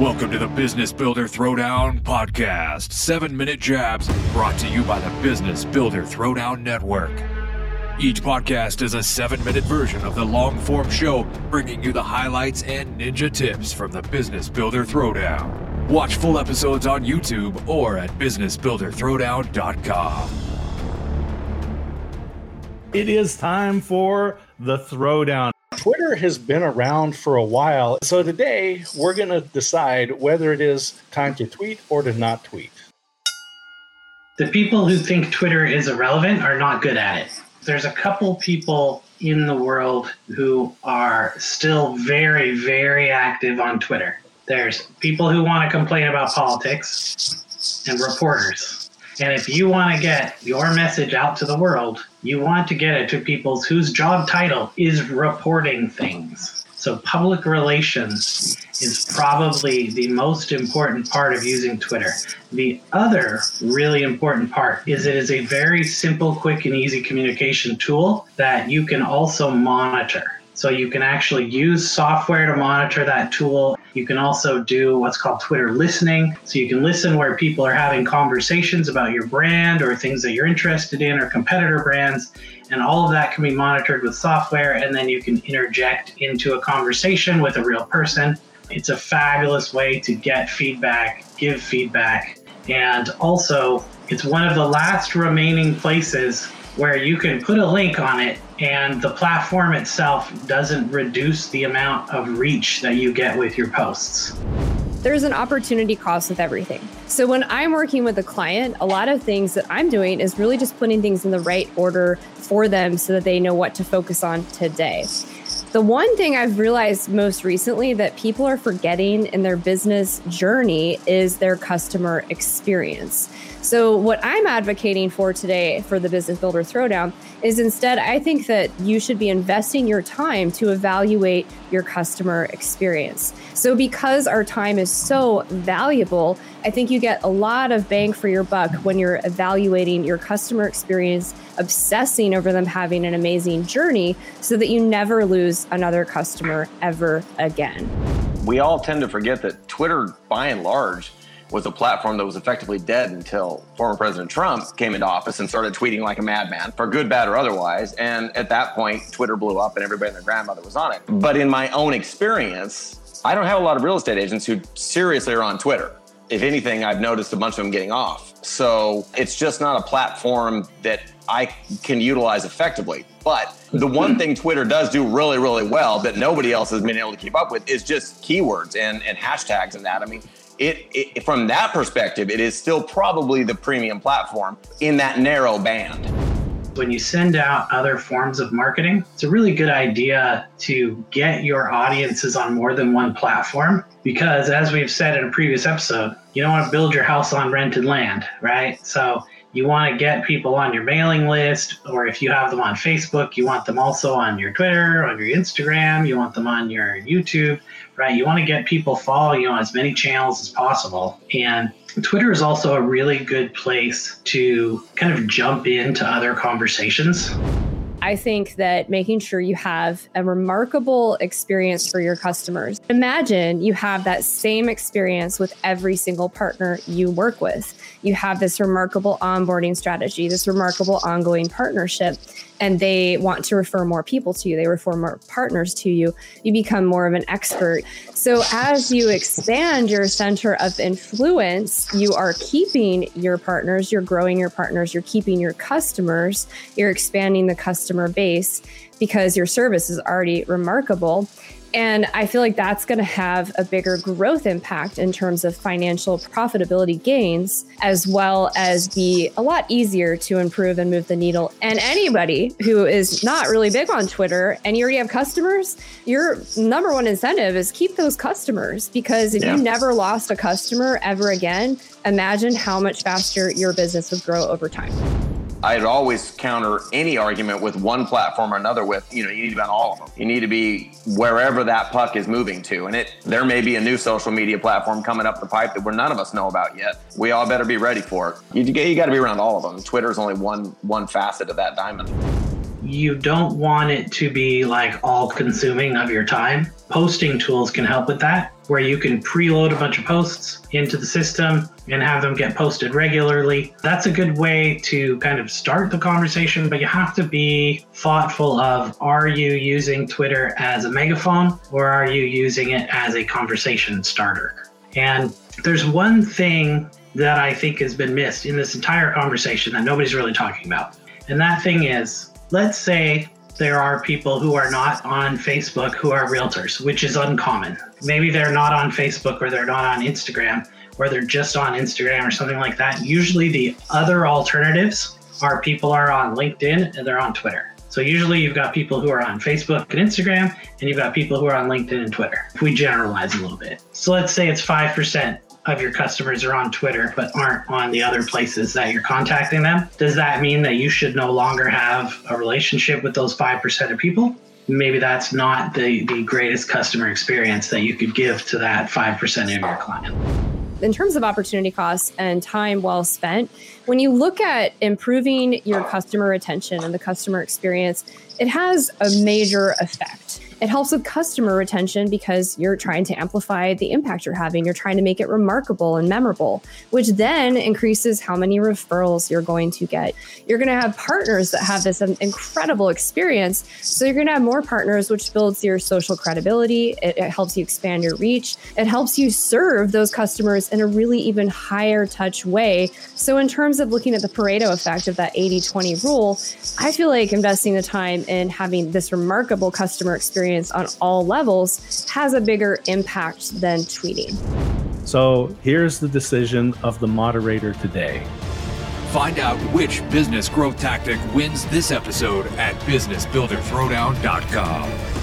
Welcome to the Business Builder Throwdown Podcast. Seven minute jabs brought to you by the Business Builder Throwdown Network. Each podcast is a seven minute version of the long form show, bringing you the highlights and ninja tips from the Business Builder Throwdown. Watch full episodes on YouTube or at businessbuilderthrowdown.com. It is time for the throwdown. Twitter has been around for a while. So today we're going to decide whether it is time to tweet or to not tweet. The people who think Twitter is irrelevant are not good at it. There's a couple people in the world who are still very, very active on Twitter. There's people who want to complain about politics and reporters. And if you want to get your message out to the world, you want to get it to people whose job title is reporting things. So, public relations is probably the most important part of using Twitter. The other really important part is it is a very simple, quick, and easy communication tool that you can also monitor. So you can actually use software to monitor that tool. You can also do what's called Twitter listening. So you can listen where people are having conversations about your brand or things that you're interested in or competitor brands. And all of that can be monitored with software. And then you can interject into a conversation with a real person. It's a fabulous way to get feedback, give feedback. And also, it's one of the last remaining places where you can put a link on it and the platform itself doesn't reduce the amount of reach that you get with your posts. There's an opportunity cost with everything. So when I'm working with a client, a lot of things that I'm doing is really just putting things in the right order for them so that they know what to focus on today. The one thing I've realized most recently that people are forgetting in their business journey is their customer experience. So, what I'm advocating for today for the Business Builder Throwdown is instead, I think that you should be investing your time to evaluate your customer experience. So, because our time is so valuable, I think you get a lot of bang for your buck when you're evaluating your customer experience, obsessing over them having an amazing journey so that you never lose another customer ever again. We all tend to forget that Twitter, by and large, was a platform that was effectively dead until former President Trump came into office and started tweeting like a madman, for good, bad, or otherwise. And at that point, Twitter blew up and everybody and their grandmother was on it. But in my own experience, I don't have a lot of real estate agents who seriously are on Twitter. If anything, I've noticed a bunch of them getting off. So it's just not a platform that I can utilize effectively. But the one hmm. thing Twitter does do really, really well that nobody else has been able to keep up with is just keywords and, and hashtags and that. I mean, it, it, from that perspective, it is still probably the premium platform in that narrow band. When you send out other forms of marketing, it's a really good idea to get your audiences on more than one platform because, as we've said in a previous episode, you don't want to build your house on rented land, right? So you want to get people on your mailing list, or if you have them on Facebook, you want them also on your Twitter, on your Instagram, you want them on your YouTube, right? You want to get people following you on as many channels as possible. And Twitter is also a really good place to kind of jump into other conversations. I think that making sure you have a remarkable experience for your customers. Imagine you have that same experience with every single partner you work with. You have this remarkable onboarding strategy, this remarkable ongoing partnership and they want to refer more people to you, they refer more partners to you, you become more of an expert. So, as you expand your center of influence, you are keeping your partners, you're growing your partners, you're keeping your customers, you're expanding the customer base because your service is already remarkable. And I feel like that's going to have a bigger growth impact in terms of financial profitability gains, as well as be a lot easier to improve and move the needle. And anybody who is not really big on Twitter and you already have customers, your number one incentive is keep those customers because if yeah. you never lost a customer ever again, imagine how much faster your business would grow over time. I'd always counter any argument with one platform or another with, you know, you need to be on all of them. You need to be wherever that puck is moving to. And it there may be a new social media platform coming up the pipe that we're none of us know about yet. We all better be ready for it. You, you got to be around all of them. Twitter is only one one facet of that diamond. You don't want it to be like all consuming of your time. Posting tools can help with that where you can preload a bunch of posts into the system and have them get posted regularly. That's a good way to kind of start the conversation, but you have to be thoughtful of are you using Twitter as a megaphone or are you using it as a conversation starter? And there's one thing that I think has been missed in this entire conversation that nobody's really talking about. And that thing is, let's say there are people who are not on Facebook who are realtors, which is uncommon. Maybe they're not on Facebook or they're not on Instagram or they're just on Instagram or something like that. Usually the other alternatives are people are on LinkedIn and they're on Twitter. So usually you've got people who are on Facebook and Instagram and you've got people who are on LinkedIn and Twitter. If we generalize a little bit. So let's say it's 5% of your customers are on Twitter but aren't on the other places that you're contacting them, does that mean that you should no longer have a relationship with those 5% of people? Maybe that's not the, the greatest customer experience that you could give to that 5% of your client. In terms of opportunity costs and time well spent, when you look at improving your customer retention and the customer experience, it has a major effect. It helps with customer retention because you're trying to amplify the impact you're having. You're trying to make it remarkable and memorable, which then increases how many referrals you're going to get. You're going to have partners that have this incredible experience. So you're going to have more partners, which builds your social credibility. It, it helps you expand your reach. It helps you serve those customers in a really even higher touch way. So, in terms of looking at the Pareto effect of that 80 20 rule, I feel like investing the time in having this remarkable customer experience experience on all levels has a bigger impact than tweeting. So here's the decision of the moderator today. Find out which business growth tactic wins this episode at businessbuilderthrowdown.com.